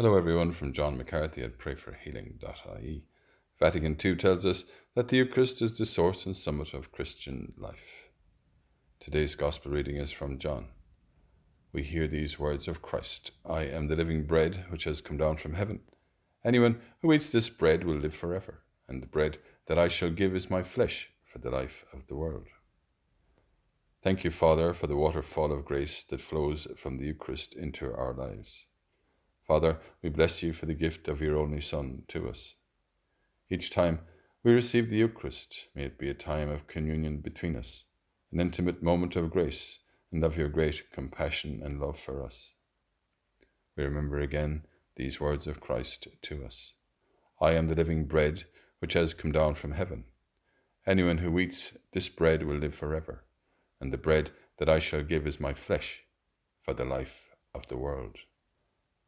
Hello, everyone, from John McCarthy at prayforhealing.ie. Vatican II tells us that the Eucharist is the source and summit of Christian life. Today's Gospel reading is from John. We hear these words of Christ I am the living bread which has come down from heaven. Anyone who eats this bread will live forever, and the bread that I shall give is my flesh for the life of the world. Thank you, Father, for the waterfall of grace that flows from the Eucharist into our lives. Father, we bless you for the gift of your only Son to us. Each time we receive the Eucharist, may it be a time of communion between us, an intimate moment of grace and of your great compassion and love for us. We remember again these words of Christ to us I am the living bread which has come down from heaven. Anyone who eats this bread will live forever, and the bread that I shall give is my flesh for the life of the world.